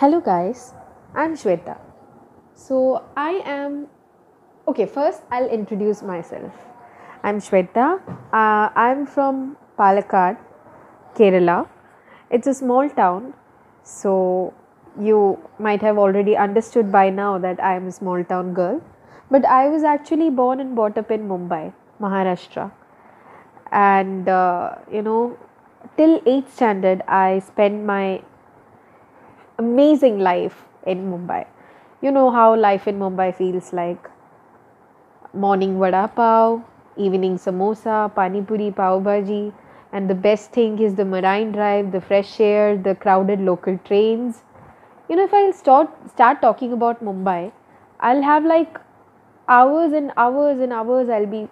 Hello, guys. I'm Shweta. So, I am okay. First, I'll introduce myself. I'm Shweta. Uh, I'm from Palakkad, Kerala. It's a small town, so you might have already understood by now that I am a small town girl. But I was actually born and brought up in Mumbai, Maharashtra. And uh, you know, till 8th standard, I spent my amazing life in Mumbai. You know how life in Mumbai feels like morning vada pav, evening samosa, pani puri, pav bhaji, and the best thing is the marine drive, the fresh air, the crowded local trains. You know, if I start start talking about Mumbai, I'll have like hours and hours and hours. I'll be,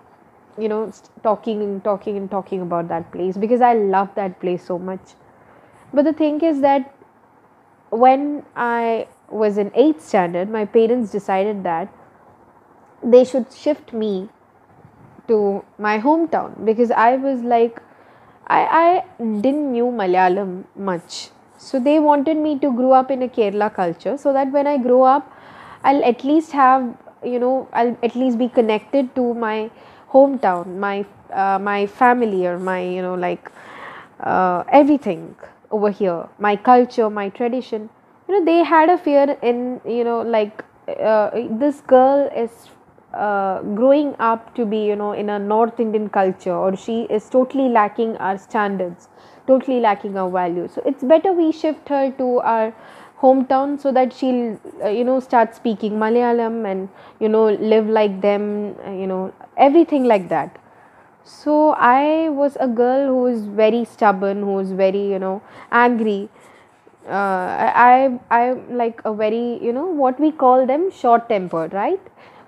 you know, talking and talking and talking about that place because I love that place so much. But the thing is that when I was in eighth standard, my parents decided that they should shift me to my hometown because I was like I, I didn't knew Malayalam much. So they wanted me to grow up in a Kerala culture so that when I grow up I'll at least have you know I'll at least be connected to my hometown, my uh, my family or my you know like uh, everything over here, my culture, my tradition. You know they had a fear in you know like uh, this girl is uh, growing up to be you know in a north indian culture or she is totally lacking our standards totally lacking our values. So it's better we shift her to our hometown so that she'll uh, you know start speaking malayalam and you know live like them uh, you know everything like that so i was a girl who was very stubborn who was very you know angry uh, I I'm like a very you know what we call them short tempered, right?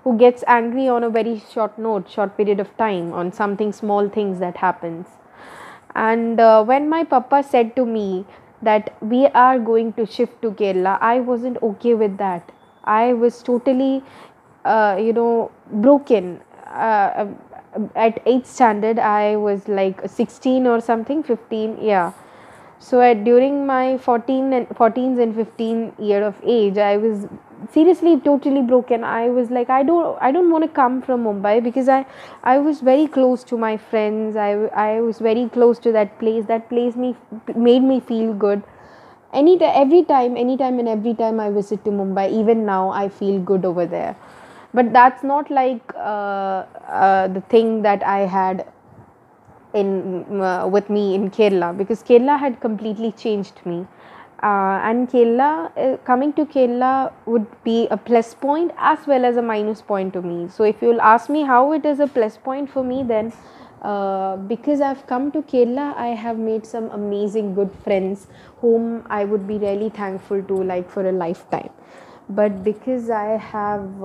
Who gets angry on a very short note, short period of time on something small things that happens. And uh, when my papa said to me that we are going to shift to Kerala, I wasn't okay with that. I was totally, uh, you know, broken. Uh, at 8th standard, I was like 16 or something, 15, yeah. So at during my 14 and 14s and 15 year of age i was seriously totally broken. I was like i don't i don't want to come from mumbai because i i was very close to my friends. I i was very close to that place. That place me made me feel good. Any every time anytime and every time i visit to mumbai even now i feel good over there but that's not like uh, uh, the thing that i had in uh, with me in Kerala because Kerala had completely changed me. Uh, and Kerala, uh, coming to Kerala would be a plus point as well as a minus point to me. So, if you'll ask me how it is a plus point for me, then uh, because I've come to Kerala, I have made some amazing good friends whom I would be really thankful to, like for a lifetime. But because I have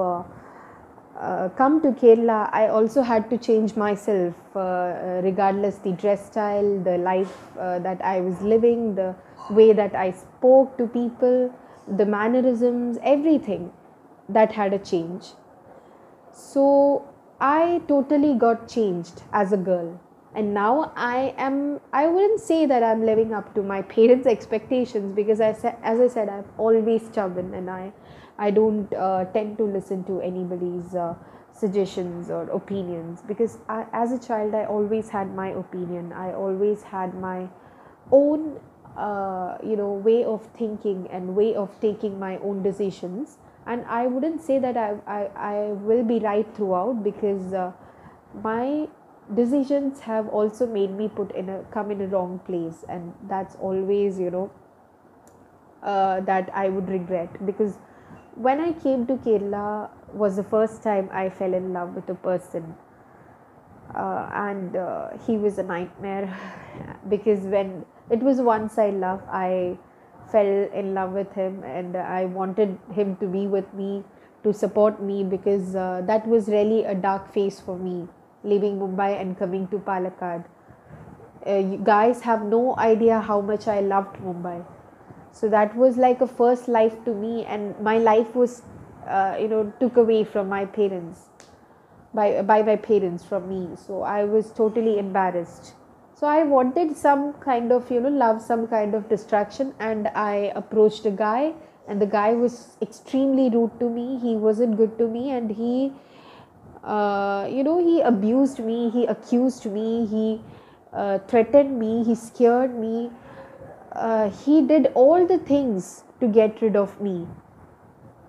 uh, come to Kerala, I also had to change myself, uh, uh regardless the dress style, the life uh, that I was living, the way that I spoke to people, the mannerisms, everything that had a change. So I totally got changed as a girl. And now I am, I wouldn't say that I'm living up to my parents' expectations because I as I said, I'm always stubborn and I I don't uh, tend to listen to anybody's uh, suggestions or opinions because I, as a child I always had my opinion. I always had my own uh, you know way of thinking and way of taking my own decisions and i wouldn't say that i, I, I will be right throughout because uh, my decisions have also made me put in a come in a wrong place. And that's always you know uh, that i would regret. Because when I came to Kerala was the first time I fell in love with a person. Uh, and uh, he was a nightmare. Because when it was once i love, I fell in love with him. And I wanted him to be with me to support me. Because uh, that was really a dark phase for me leaving Mumbai and coming to Palakkad. Uh, you guys have no idea how much I loved Mumbai. So that was like a first life to me and my life was uh, you know took away from my parents by by my parents from me. So i was totally embarrassed. So i wanted some kind of you know love some kind of distraction and i approached a guy and the guy was extremely rude to me. He wasn't good to me and he uh, you know he abused me he accused me he uh, threatened me he scared me. Uh, he did all the things to get rid of me.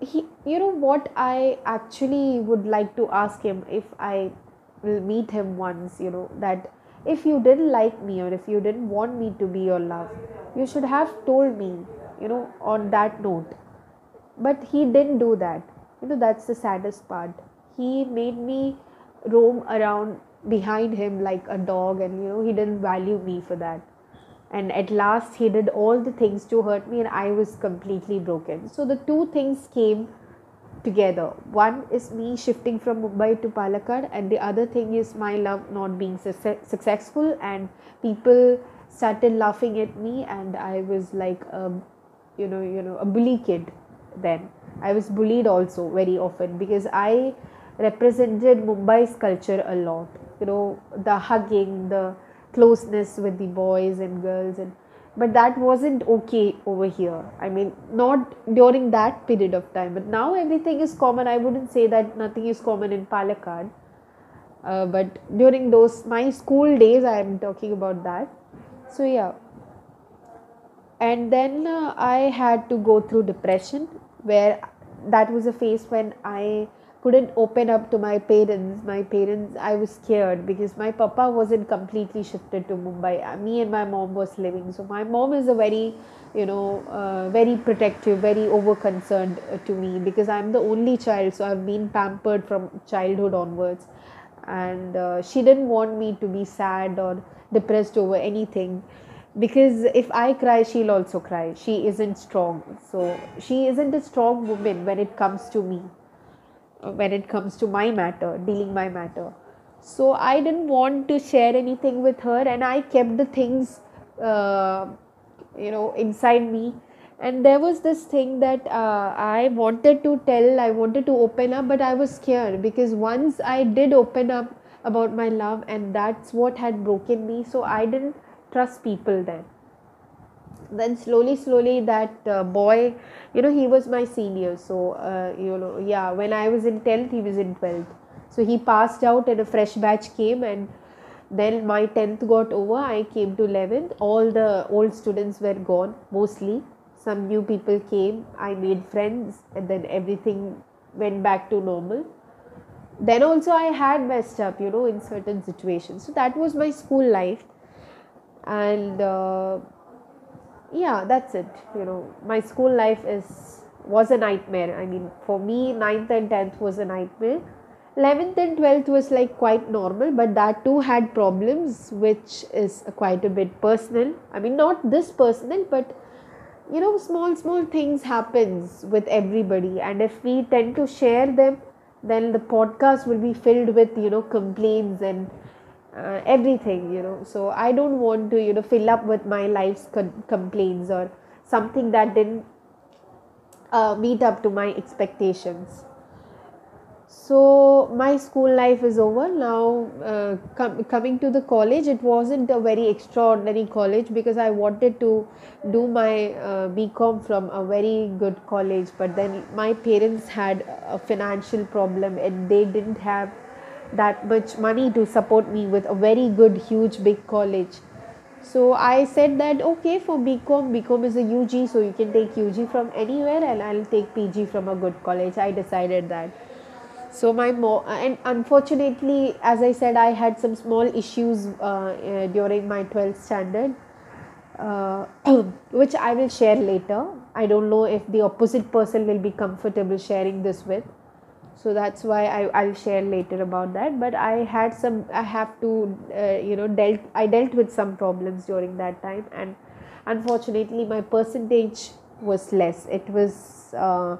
He you know what i actually would like to ask him if i will meet him once you know that if you didn't like me or if you didn't want me to be your love you should have told me you know on that note. But he didn't do that. You know that's the saddest part he made me roam around behind him like a dog and you know he didn't value me for that. And at last he did all the things to hurt me and i was completely broken. So the two things came together. One is me shifting from mumbai to palakkad and the other thing is my love not being su- successful and people started laughing at me and i was like a, you know you know a bully kid then. I was bullied also very often because i represented mumbai's culture a lot. You know the hugging the closeness with the boys and girls and but that wasn't okay over here. I mean not during that period of time but now everything is common. I wouldn't say that nothing is common in palakkad uh, but during those my school days i am talking about that. So yeah. And then uh, i had to go through depression where that was a phase when i couldn't open up to my parents. My parents i was scared because my papa wasn't completely shifted to mumbai. Uh, me and my mom was living. So my mom is a very you know uh, very protective very over concerned uh, to me because i'm the only child. So i've been pampered from childhood onwards. And uh, she didn't want me to be sad or depressed over anything because if i cry she'll also cry. She isn't strong. So she isn't a strong woman when it comes to me when it comes to my matter, dealing my matter. So I didn't want to share anything with her, and I kept the things, uh, you know, inside me. And there was this thing that uh, I wanted to tell, I wanted to open up, but I was scared because once I did open up about my love, and that's what had broken me. So I didn't trust people then then slowly slowly that uh, boy you know he was my senior. So uh, you know yeah when i was in 10th he was in 12th so he passed out and a fresh batch came and then my 10th got over i came to 11th all the old students were gone mostly. Some new people came i made friends and then everything went back to normal. Then also i had messed up you know in certain situations. So that was my school life. And uh, yeah that's it. You know my school life is was a nightmare. I mean for me 9th and 10th was a nightmare. 11th and 12th was like quite normal but that too had problems which is quite a bit personal. I mean not this personal but you know small small things happens with everybody. And if we tend to share them then the podcast will be filled with you know complaints and uh, everything you know. So i don't want to you know fill up with my life's con- complaints or something that didn't uh, meet up to my expectations. So my school life is over. Now uh, com- coming to the college it wasn't a very extraordinary college because i wanted to do my uh, bcom from a very good college but then my parents had a financial problem and they didn't have that much money to support me with a very good huge big college. So i said that okay for bcom bcom is a ug so you can take ug from anywhere and i'll take pg from a good college. I decided that. So my mo- and unfortunately as i said i had some small issues uh, uh, during my 12th standard uh, which i will share later. I don't know if the opposite person will be comfortable sharing this with so that's why I, i'll share later about that. But i had some i have to uh, you know dealt i dealt with some problems during that time. And unfortunately my percentage was less. It was uh,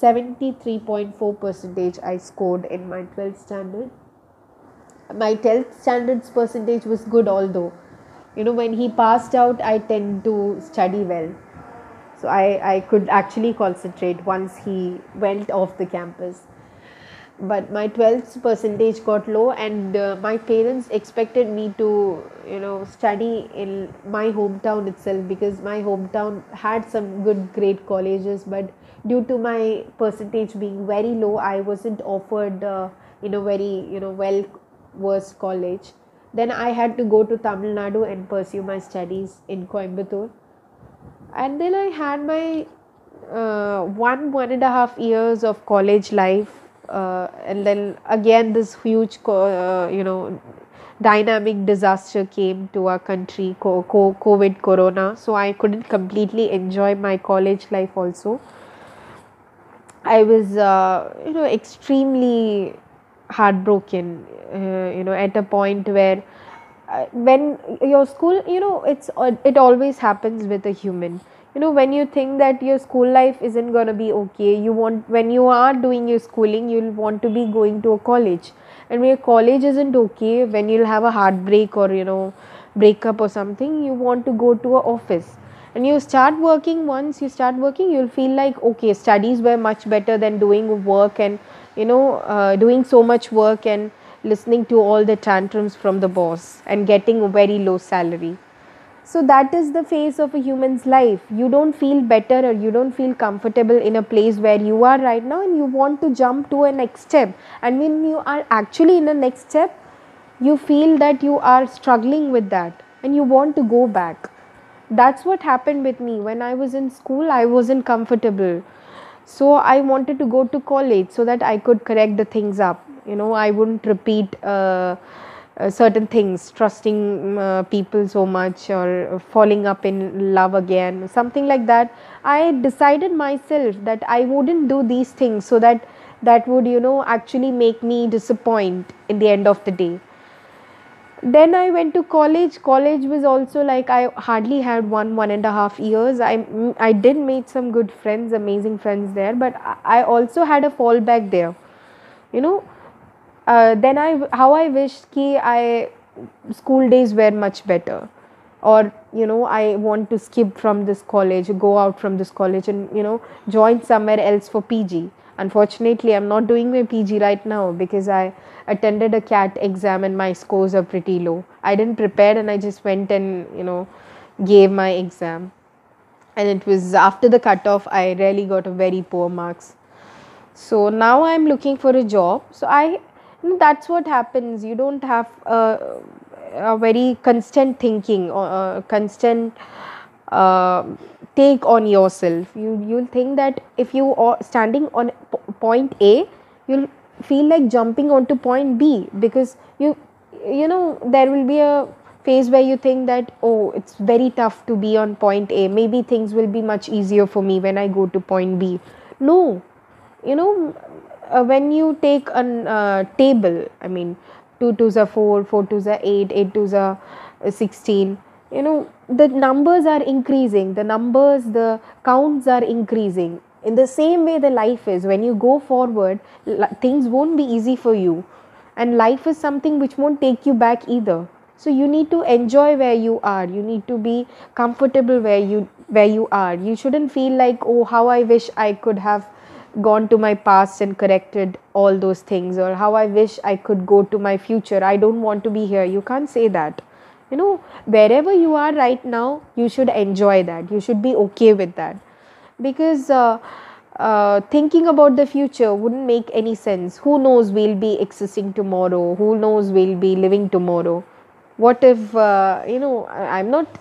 73.4 percentage i scored in my 12th standard. My 10th standards percentage was good although you know when he passed out i tend to study well. So i i could actually concentrate once he went off the campus but my 12th percentage got low and uh, my parents expected me to you know study in my hometown itself because my hometown had some good great colleges but due to my percentage being very low i wasn't offered uh, in a very you know well versed college. Then i had to go to tamil nadu and pursue my studies in coimbatore. And then i had my uh, one one and a half years of college life uh, and then again this huge uh, you know dynamic disaster came to our country co- co- covid corona. So i couldn't completely enjoy my college life also. I was uh, you know extremely heartbroken uh, you know at a point where uh, when your school you know it's uh, it always happens with a human you know when you think that your school life isn't going to be okay you want when you are doing your schooling you'll want to be going to a college. And when your college isn't okay when you'll have a heartbreak or you know breakup or something you want to go to a office. And you start working once you start working you'll feel like okay studies were much better than doing work and you know uh, doing so much work and listening to all the tantrums from the boss and getting a very low salary so that is the phase of a human's life. You don't feel better or you don't feel comfortable in a place where you are right now and you want to jump to a next step. And when you are actually in a next step you feel that you are struggling with that and you want to go back. That's what happened with me. When i was in school i wasn't comfortable. So i wanted to go to college so that i could correct the things up. You know i wouldn't repeat uh, uh, certain things trusting uh, people so much or falling up in love again something like that. I decided myself that i wouldn't do these things so that that would you know actually make me disappoint in the end of the day. Then i went to college. College was also like i hardly had one one and a half years. I i did make some good friends amazing friends there but i also had a fallback there. You know uh, Uh, then i how i wish ki i school days were much better. Or you know i want to skip from this college go out from this college and you know join somewhere else for pg unfortunately i'm not doing my pg right now because i attended a cat exam and my scores are pretty low. I didn't prepare and i just went and you know gave my exam. And it was after the cutoff i really got a very poor marks. So now i'm looking for a job. So i that's what happens. You don't have a, a very constant thinking or a constant uh, take on yourself. You you'll think that if you are standing on point a you'll feel like jumping onto point b because you you know there will be a phase where you think that oh it's very tough to be on point a. Maybe things will be much easier for me when i go to point b. No. You know uh, when you take a uh, table i mean 2 twos are 4 4 twos are 8 8 twos are 16 you know the numbers are increasing the numbers the counts are increasing. In the same way the life is when you go forward things won't be easy for you. And life is something which won't take you back either. So you need to enjoy where you are. You need to be comfortable where you where you are. You shouldn't feel like oh how i wish i could have gone to my past and corrected all those things or how i wish i could go to my future. I don't want to be here. You can't say that. You know wherever you are right now you should enjoy that. You should be okay with that. Because uh, uh, thinking about the future wouldn't make any sense. Who knows we'll be existing tomorrow? Who knows we'll be living tomorrow? What if uh, you know i'm not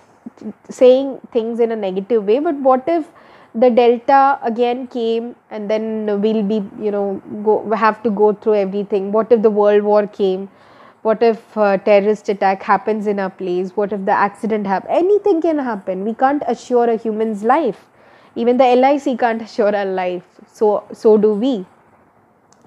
saying things in a negative way but what if the delta again came and then we'll be you know go have to go through everything. What if the world war came? What if uh, terrorist attack happens in our place? What if the accident happen anything can happen. We can't assure a human's life. Even the lic can't assure our life. So so do we.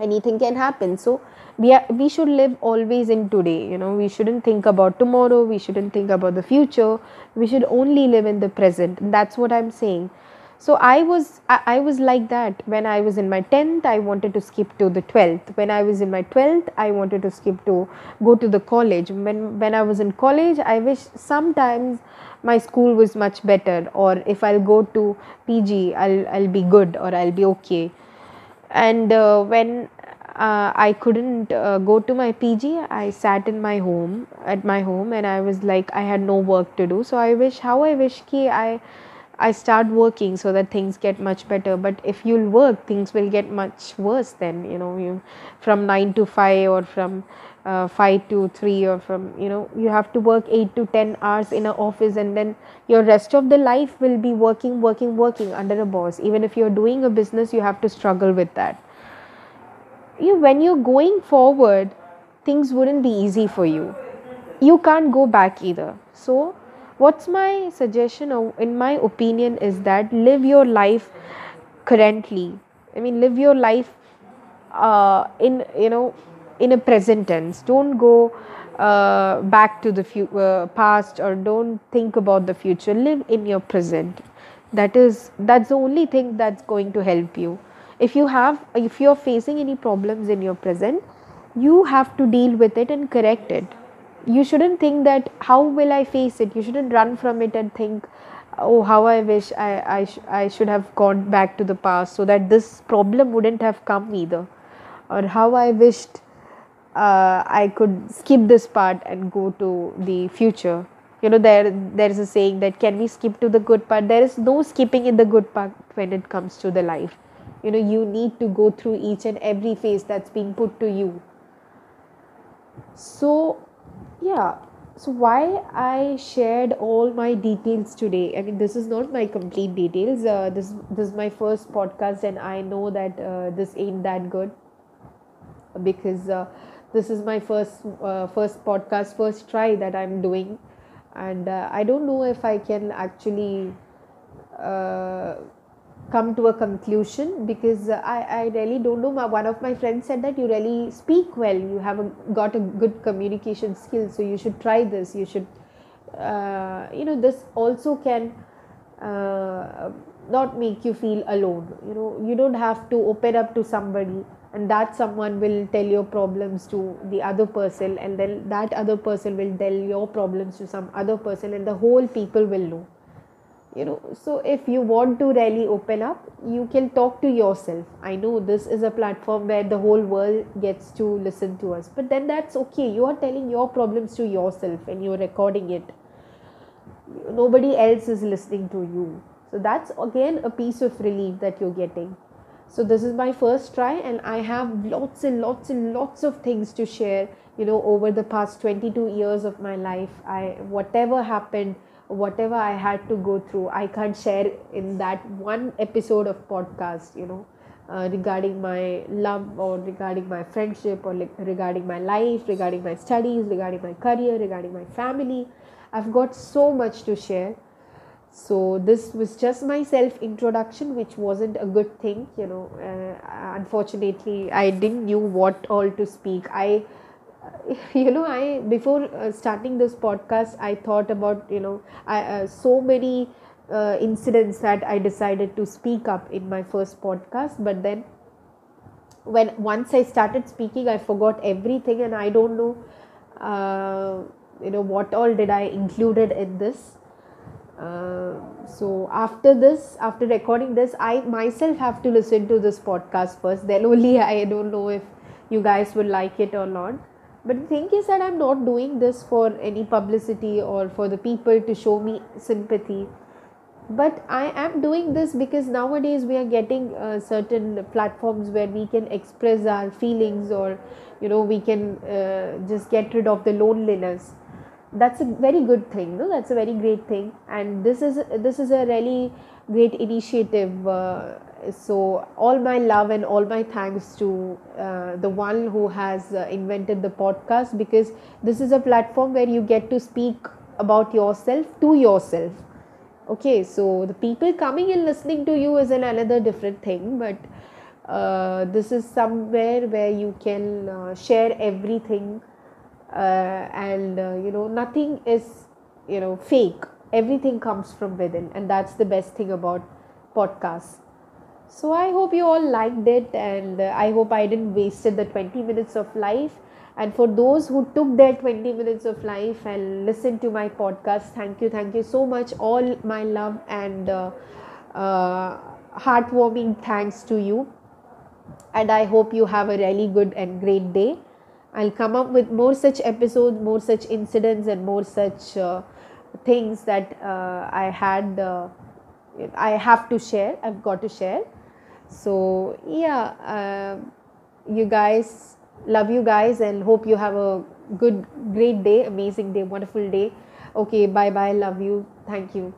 Anything can happen. So we are we should live always in today. You know we shouldn't think about tomorrow. We shouldn't think about the future. We should only live in the present. And that's what i'm saying so i was I, I, was like that when i was in my 10th i wanted to skip to the 12th when i was in my 12th i wanted to skip to go to the college when when i was in college i wish sometimes my school was much better or if i'll go to pg i'll i'll be good or i'll be okay and uh, when uh, I couldn't uh, go to my PG. I sat in my home at my home, and I was like, I had no work to do. So I wish, how I wish ki I, I start working so that things get much better. But if you'll work, things will get much worse. Then you know, you from nine to five or from uh, five to three or from you know, you have to work eight to ten hours in an office, and then your rest of the life will be working, working, working under a boss. Even if you're doing a business, you have to struggle with that you when you're going forward things wouldn't be easy for you you can't go back either so what's my suggestion or in my opinion is that live your life currently. I mean live your life uh, in you know in a present tense. Don't go uh, back to the fu- uh, past or don't think about the future. Live in your present. That is that's the only thing that's going to help you. If you have if you're facing any problems in your present you have to deal with it and correct it you shouldn't think that how will i face it? You shouldn't run from it and think oh how i wish i i, sh- I should have gone back to the past so that this problem wouldn't have come either. Or how i wished uh, i could skip this part and go to the future. You know there there is a saying that can we skip to the good part? There is no skipping in the good part when it comes to the life. You know you need to go through each and every phase that's being put to you. So yeah. So why i shared all my details today i mean this is not my complete details uh, this this is my first podcast and i know that uh, this ain't that good. Because uh, this is my first uh, first podcast first try that i'm doing. And uh, i don't know if i can actually uh, come to a conclusion because uh, I, I really don't know. My, one of my friends said that you really speak well. You have a, got a good communication skill so you should try this. You should uh, you know this also can uh, not make you feel alone. You know you don't have to open up to somebody and that someone will tell your problems to the other person and then that other person will tell your problems to some other person and the whole people will know you know so if you want to really open up you can talk to yourself. I know this is a platform where the whole world gets to listen to us but then that's okay. You are telling your problems to yourself and you're recording it. Nobody else is listening to you. So that's again a piece of relief that you're getting. So this is my first try and i have lots and lots and lots of things to share you know over the past 22 years of my life. I whatever happened whatever I had to go through, I can't share in that one episode of podcast, you know, uh, regarding my love or regarding my friendship or like regarding my life, regarding my studies, regarding my career, regarding my family. I've got so much to share. So this was just my self introduction, which wasn't a good thing, you know. Uh, unfortunately, I didn't knew what all to speak. I you know i before uh, starting this podcast i thought about you know I, uh, so many uh, incidents that i decided to speak up in my first podcast. But then when once i started speaking i forgot everything and i don't know uh, you know what all did i included in this. Uh, so after this after recording this i myself have to listen to this podcast first. Then only i don't know if you guys will like it or not but the thing is that i'm not doing this for any publicity or for the people to show me sympathy. But i am doing this because nowadays we are getting uh, certain platforms where we can express our feelings or you know we can uh, just get rid of the loneliness that's a very good thing no? That's a very great thing. And this is this is a really great initiative uh, so all my love and all my thanks to uh, the one who has uh, invented the podcast because this is a platform where you get to speak about yourself to yourself. Okay so the people coming and listening to you is an another different thing but uh, this is somewhere where you can uh, share everything and uh, you know nothing is you know fake everything comes from within and that's the best thing about podcasts so I hope you all liked it and uh, I hope I didn't wasted the 20 minutes of life. And for those who took their 20 minutes of life and listened to my podcast, thank you, thank you so much. All my love and uh, uh, heartwarming thanks to you. and I hope you have a really good and great day. I'll come up with more such episodes, more such incidents, and more such uh, things that uh, I had. Uh, I have to share. I've got to share. So yeah, uh, you guys love you guys and hope you have a good, great day, amazing day, wonderful day. Okay, bye bye. Love you. Thank you.